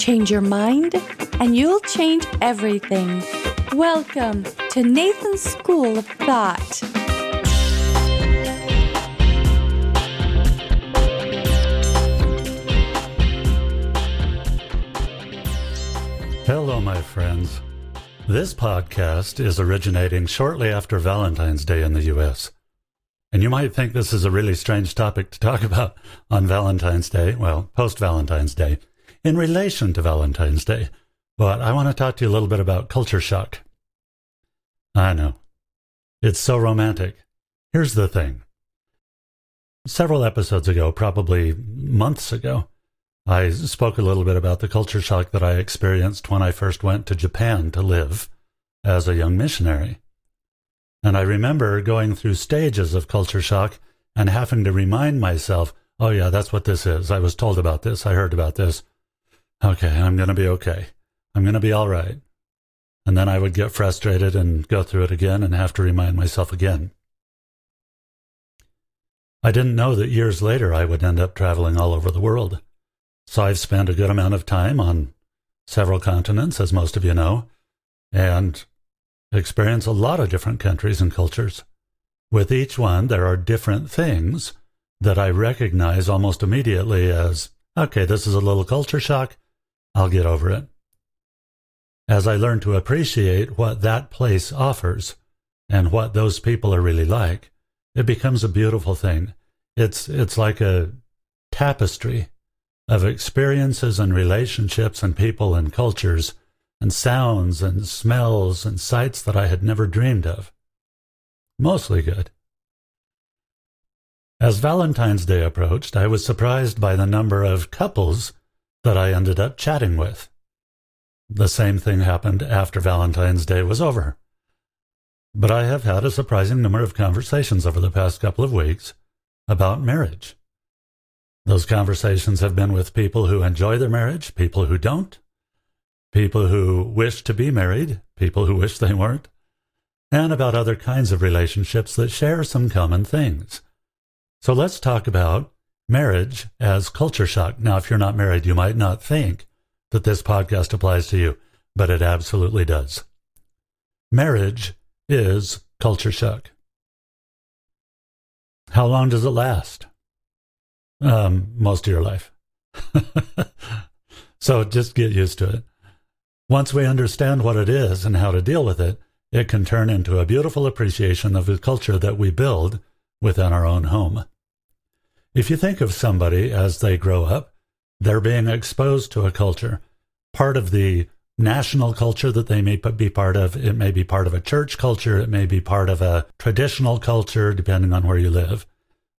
Change your mind, and you'll change everything. Welcome to Nathan's School of Thought. Hello, my friends. This podcast is originating shortly after Valentine's Day in the U.S. And you might think this is a really strange topic to talk about on Valentine's Day, well, post Valentine's Day, in relation to Valentine's Day. But I want to talk to you a little bit about culture shock. I know. It's so romantic. Here's the thing. Several episodes ago, probably months ago, I spoke a little bit about the culture shock that I experienced when I first went to Japan to live as a young missionary. And I remember going through stages of culture shock and having to remind myself, oh, yeah, that's what this is. I was told about this. I heard about this. Okay, I'm going to be okay. I'm going to be all right. And then I would get frustrated and go through it again and have to remind myself again. I didn't know that years later I would end up traveling all over the world. So I've spent a good amount of time on several continents, as most of you know, and experience a lot of different countries and cultures. With each one, there are different things that I recognize almost immediately as okay, this is a little culture shock. I'll get over it. As I learn to appreciate what that place offers and what those people are really like, it becomes a beautiful thing. It's, it's like a tapestry of experiences and relationships and people and cultures and sounds and smells and sights that I had never dreamed of. Mostly good. As Valentine's Day approached, I was surprised by the number of couples that I ended up chatting with. The same thing happened after Valentine's Day was over. But I have had a surprising number of conversations over the past couple of weeks about marriage. Those conversations have been with people who enjoy their marriage, people who don't, people who wish to be married, people who wish they weren't, and about other kinds of relationships that share some common things. So let's talk about marriage as culture shock. Now, if you're not married, you might not think that this podcast applies to you, but it absolutely does. Marriage is culture shock. How long does it last? Um, most of your life. so just get used to it. Once we understand what it is and how to deal with it, it can turn into a beautiful appreciation of the culture that we build within our own home. If you think of somebody as they grow up, they're being exposed to a culture, part of the national culture that they may be part of. It may be part of a church culture. It may be part of a traditional culture, depending on where you live.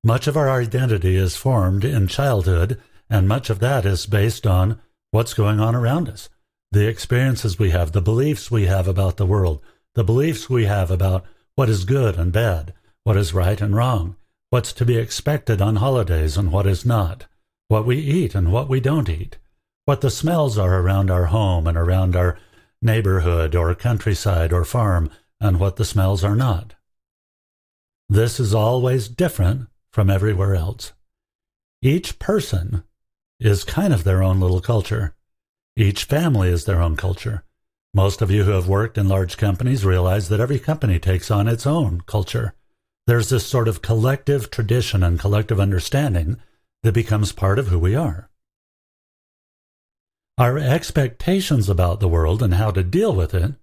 Much of our identity is formed in childhood, and much of that is based on what's going on around us the experiences we have, the beliefs we have about the world, the beliefs we have about what is good and bad, what is right and wrong, what's to be expected on holidays and what is not, what we eat and what we don't eat, what the smells are around our home and around our neighborhood or countryside or farm, and what the smells are not. This is always different from everywhere else. Each person is kind of their own little culture. Each family is their own culture. Most of you who have worked in large companies realize that every company takes on its own culture. There's this sort of collective tradition and collective understanding that becomes part of who we are. Our expectations about the world and how to deal with it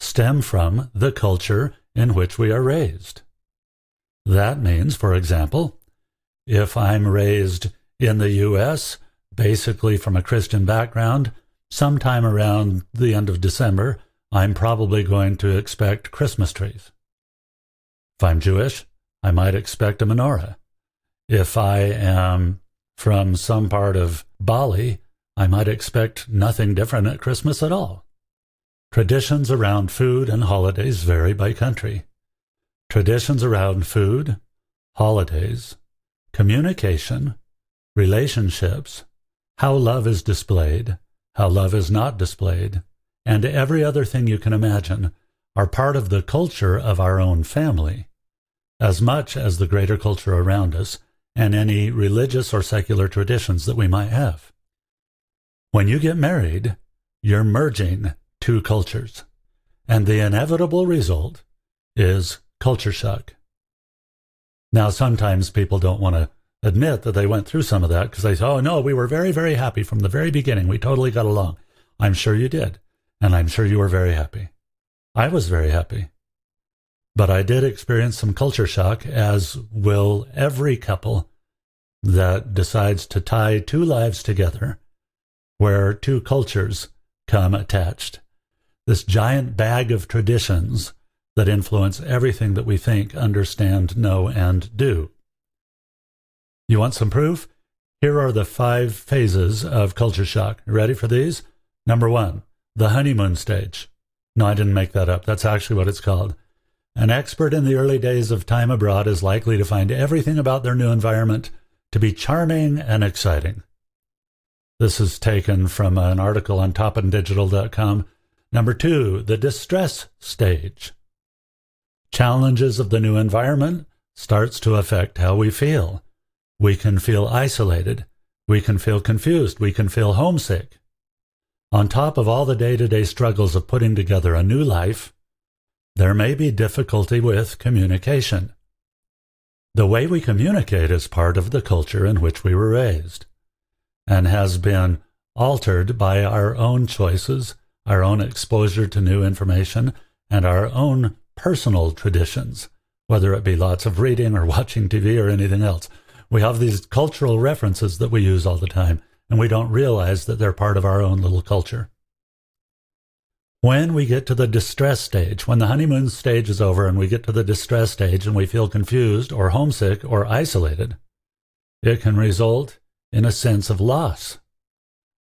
stem from the culture in which we are raised. That means, for example, if I'm raised in the U.S., basically from a Christian background, sometime around the end of December, I'm probably going to expect Christmas trees. If I'm Jewish, I might expect a menorah. If I am from some part of Bali, I might expect nothing different at Christmas at all. Traditions around food and holidays vary by country. Traditions around food, holidays, communication, relationships, how love is displayed, how love is not displayed, and every other thing you can imagine are part of the culture of our own family, as much as the greater culture around us and any religious or secular traditions that we might have. When you get married, you're merging two cultures. And the inevitable result is culture shock. Now, sometimes people don't want to admit that they went through some of that because they say, oh, no, we were very, very happy from the very beginning. We totally got along. I'm sure you did. And I'm sure you were very happy. I was very happy. But I did experience some culture shock, as will every couple that decides to tie two lives together where two cultures come attached. This giant bag of traditions that influence everything that we think, understand, know, and do. You want some proof? Here are the five phases of culture shock. Ready for these? Number one, the honeymoon stage. No, I didn't make that up. That's actually what it's called. An expert in the early days of time abroad is likely to find everything about their new environment to be charming and exciting. This is taken from an article on toppandigital.com. Number two, the distress stage. Challenges of the new environment starts to affect how we feel. We can feel isolated. We can feel confused. We can feel homesick. On top of all the day to day struggles of putting together a new life, there may be difficulty with communication. The way we communicate is part of the culture in which we were raised and has been altered by our own choices, our own exposure to new information, and our own personal traditions, whether it be lots of reading or watching TV or anything else. We have these cultural references that we use all the time, and we don't realize that they're part of our own little culture. When we get to the distress stage, when the honeymoon stage is over and we get to the distress stage and we feel confused or homesick or isolated, it can result in a sense of loss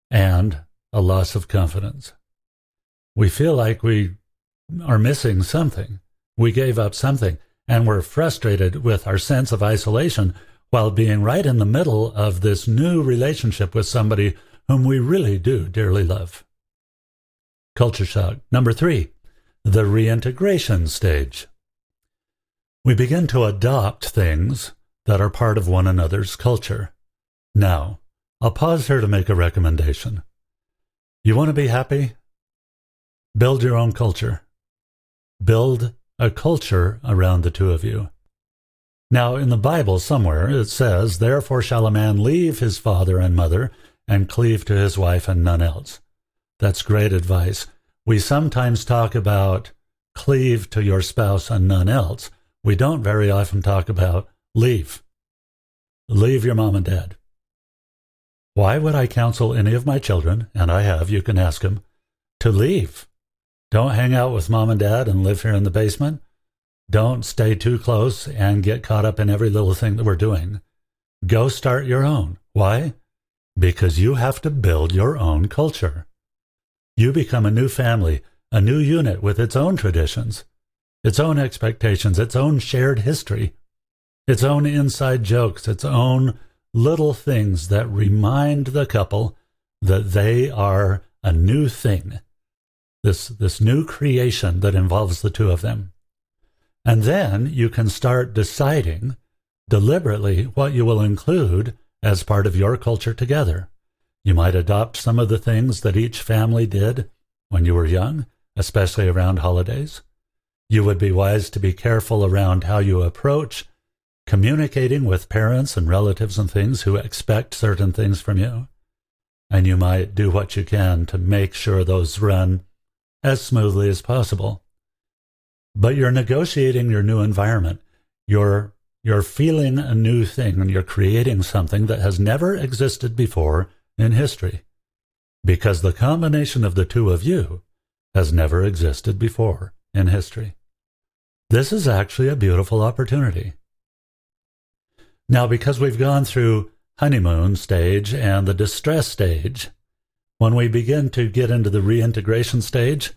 and a loss of confidence. We feel like we are missing something. We gave up something and we're frustrated with our sense of isolation while being right in the middle of this new relationship with somebody whom we really do dearly love. Culture shock. Number three, the reintegration stage. We begin to adopt things that are part of one another's culture. Now, I'll pause here to make a recommendation. You want to be happy? Build your own culture. Build a culture around the two of you. Now, in the Bible, somewhere, it says, Therefore shall a man leave his father and mother and cleave to his wife and none else. That's great advice. We sometimes talk about cleave to your spouse and none else. We don't very often talk about leave. Leave your mom and dad. Why would I counsel any of my children, and I have, you can ask them, to leave? Don't hang out with mom and dad and live here in the basement. Don't stay too close and get caught up in every little thing that we're doing. Go start your own. Why? Because you have to build your own culture. You become a new family, a new unit with its own traditions, its own expectations, its own shared history, its own inside jokes, its own little things that remind the couple that they are a new thing, this, this new creation that involves the two of them. And then you can start deciding deliberately what you will include as part of your culture together. You might adopt some of the things that each family did when you were young, especially around holidays. You would be wise to be careful around how you approach communicating with parents and relatives and things who expect certain things from you. And you might do what you can to make sure those run as smoothly as possible but you're negotiating your new environment. You're you're feeling a new thing and you're creating something that has never existed before in history because the combination of the two of you has never existed before in history. This is actually a beautiful opportunity. Now, because we've gone through honeymoon stage and the distress stage, when we begin to get into the reintegration stage,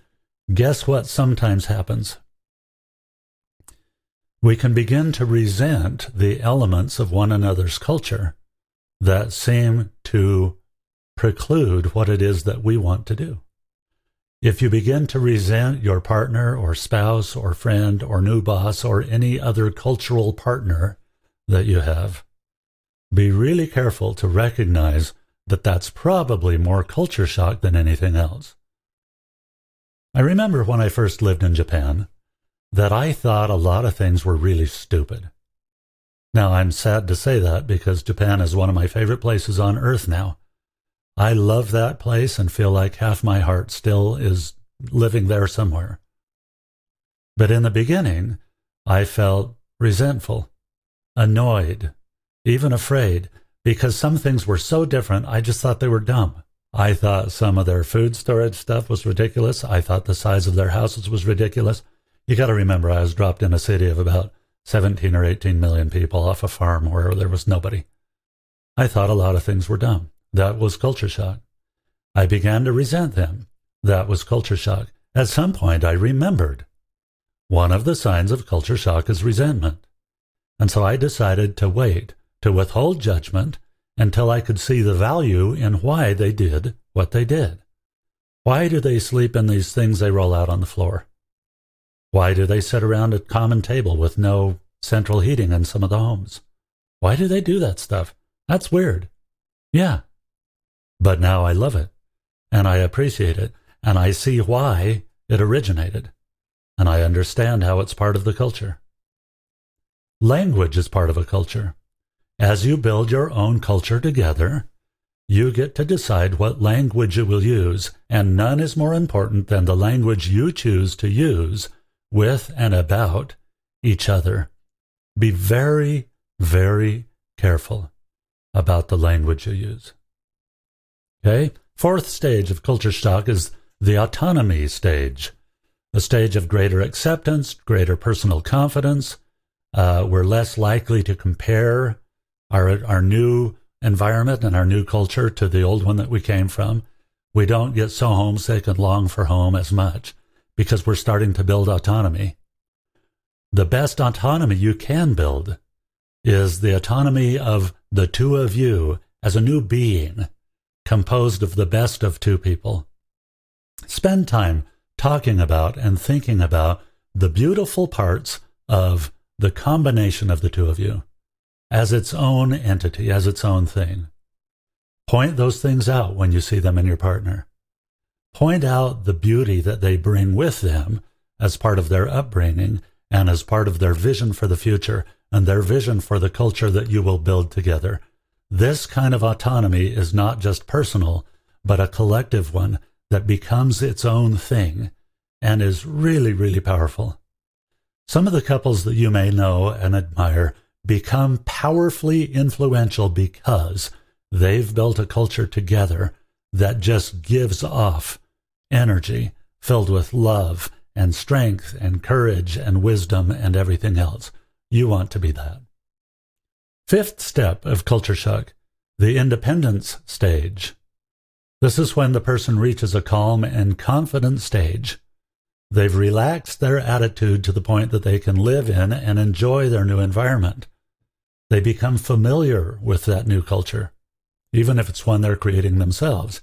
guess what sometimes happens? we can begin to resent the elements of one another's culture that seem to preclude what it is that we want to do. If you begin to resent your partner or spouse or friend or new boss or any other cultural partner that you have, be really careful to recognize that that's probably more culture shock than anything else. I remember when I first lived in Japan that I thought a lot of things were really stupid. Now, I'm sad to say that because Japan is one of my favorite places on earth now. I love that place and feel like half my heart still is living there somewhere. But in the beginning, I felt resentful, annoyed, even afraid, because some things were so different, I just thought they were dumb. I thought some of their food storage stuff was ridiculous. I thought the size of their houses was ridiculous. You got to remember, I was dropped in a city of about 17 or 18 million people off a farm where there was nobody. I thought a lot of things were dumb. That was culture shock. I began to resent them. That was culture shock. At some point, I remembered. One of the signs of culture shock is resentment. And so I decided to wait, to withhold judgment until I could see the value in why they did what they did. Why do they sleep in these things they roll out on the floor? Why do they sit around a common table with no central heating in some of the homes? Why do they do that stuff? That's weird. Yeah. But now I love it, and I appreciate it, and I see why it originated, and I understand how it's part of the culture. Language is part of a culture. As you build your own culture together, you get to decide what language you will use, and none is more important than the language you choose to use with and about each other. Be very, very careful about the language you use. Okay? Fourth stage of culture shock is the autonomy stage, a stage of greater acceptance, greater personal confidence. Uh, we're less likely to compare our our new environment and our new culture to the old one that we came from. We don't get so homesick and long for home as much because we're starting to build autonomy. The best autonomy you can build is the autonomy of the two of you as a new being composed of the best of two people. Spend time talking about and thinking about the beautiful parts of the combination of the two of you as its own entity, as its own thing. Point those things out when you see them in your partner. Point out the beauty that they bring with them as part of their upbringing and as part of their vision for the future and their vision for the culture that you will build together. This kind of autonomy is not just personal, but a collective one that becomes its own thing and is really, really powerful. Some of the couples that you may know and admire become powerfully influential because they've built a culture together that just gives off energy filled with love and strength and courage and wisdom and everything else. You want to be that. Fifth step of culture shock, the independence stage. This is when the person reaches a calm and confident stage. They've relaxed their attitude to the point that they can live in and enjoy their new environment. They become familiar with that new culture, even if it's one they're creating themselves.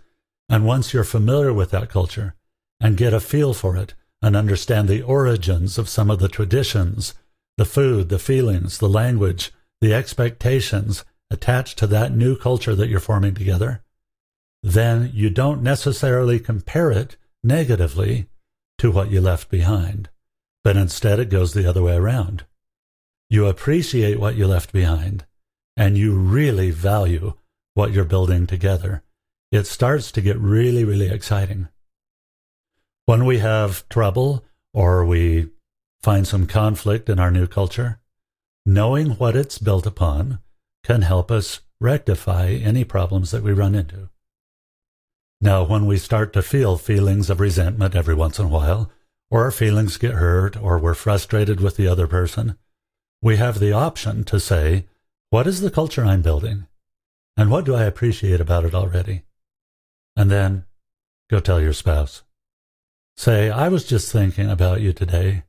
And once you're familiar with that culture and get a feel for it and understand the origins of some of the traditions, the food, the feelings, the language, the expectations attached to that new culture that you're forming together, then you don't necessarily compare it negatively to what you left behind, but instead it goes the other way around. You appreciate what you left behind, and you really value what you're building together. It starts to get really, really exciting. When we have trouble or we find some conflict in our new culture, knowing what it's built upon can help us rectify any problems that we run into. Now, when we start to feel feelings of resentment every once in a while, or our feelings get hurt, or we're frustrated with the other person, we have the option to say, what is the culture I'm building? And what do I appreciate about it already? And then go tell your spouse. Say, I was just thinking about you today.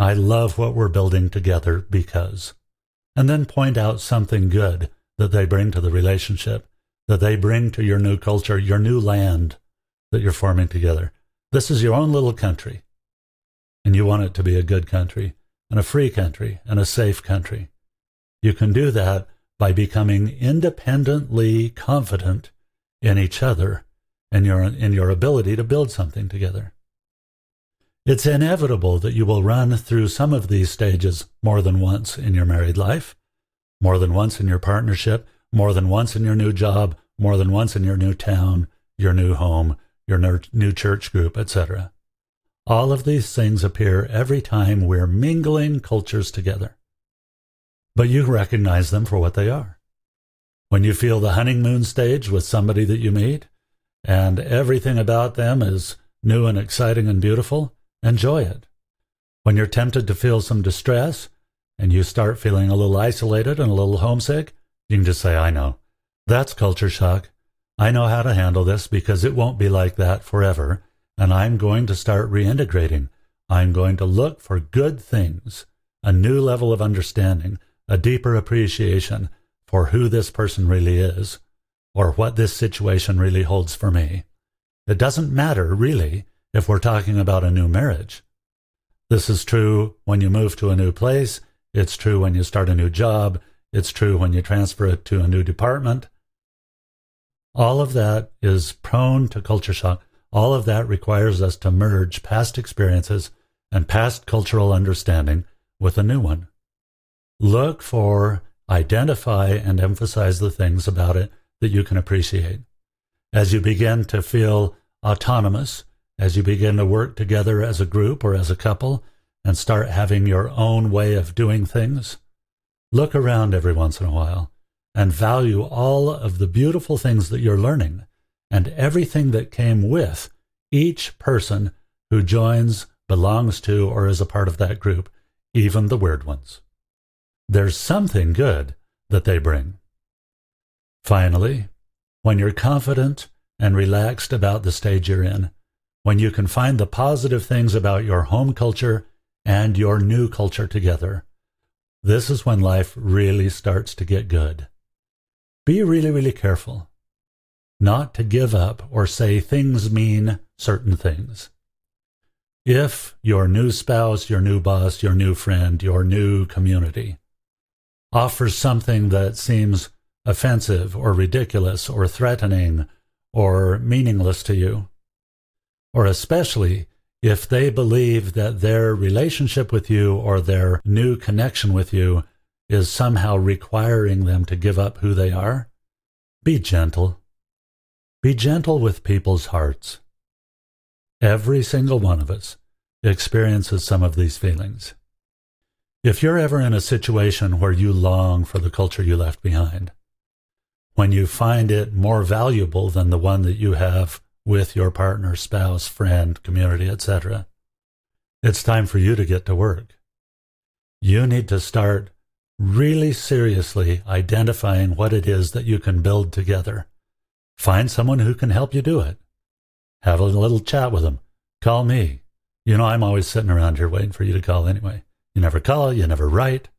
I love what we're building together because. And then point out something good that they bring to the relationship, that they bring to your new culture, your new land that you're forming together. This is your own little country, and you want it to be a good country and a free country and a safe country. You can do that by becoming independently confident in each other and your, in your ability to build something together. It's inevitable that you will run through some of these stages more than once in your married life, more than once in your partnership, more than once in your new job, more than once in your new town, your new home, your new church group, etc. All of these things appear every time we're mingling cultures together. But you recognize them for what they are. When you feel the honeymoon stage with somebody that you meet, and everything about them is new and exciting and beautiful, enjoy it. When you're tempted to feel some distress, and you start feeling a little isolated and a little homesick, you can just say, I know. That's culture shock. I know how to handle this because it won't be like that forever and I'm going to start reintegrating. I'm going to look for good things, a new level of understanding, a deeper appreciation for who this person really is, or what this situation really holds for me. It doesn't matter, really, if we're talking about a new marriage. This is true when you move to a new place. It's true when you start a new job. It's true when you transfer it to a new department. All of that is prone to culture shock all of that requires us to merge past experiences and past cultural understanding with a new one. Look for, identify, and emphasize the things about it that you can appreciate. As you begin to feel autonomous, as you begin to work together as a group or as a couple and start having your own way of doing things, look around every once in a while and value all of the beautiful things that you're learning and everything that came with each person who joins, belongs to, or is a part of that group, even the weird ones. There's something good that they bring. Finally, when you're confident and relaxed about the stage you're in, when you can find the positive things about your home culture and your new culture together, this is when life really starts to get good. Be really, really careful not to give up or say things mean certain things. If your new spouse, your new boss, your new friend, your new community offers something that seems offensive or ridiculous or threatening or meaningless to you, or especially if they believe that their relationship with you or their new connection with you is somehow requiring them to give up who they are, be gentle be gentle with people's hearts. Every single one of us experiences some of these feelings. If you're ever in a situation where you long for the culture you left behind, when you find it more valuable than the one that you have with your partner, spouse, friend, community, etc., it's time for you to get to work. You need to start really seriously identifying what it is that you can build together Find someone who can help you do it. Have a little chat with them. Call me. You know, I'm always sitting around here waiting for you to call anyway. You never call, you never write.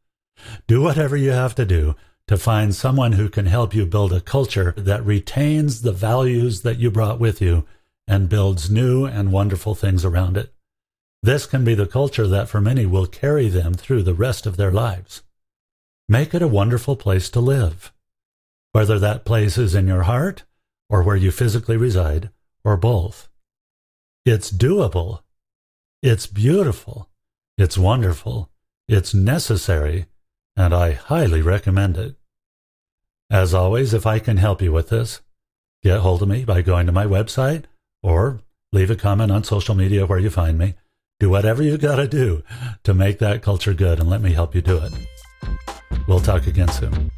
Do whatever you have to do to find someone who can help you build a culture that retains the values that you brought with you and builds new and wonderful things around it. This can be the culture that for many will carry them through the rest of their lives. Make it a wonderful place to live. Whether that place is in your heart or where you physically reside, or both. It's doable. It's beautiful. It's wonderful. It's necessary, and I highly recommend it. As always, if I can help you with this, get hold of me by going to my website or leave a comment on social media where you find me. Do whatever you've got to do to make that culture good and let me help you do it. We'll talk again soon.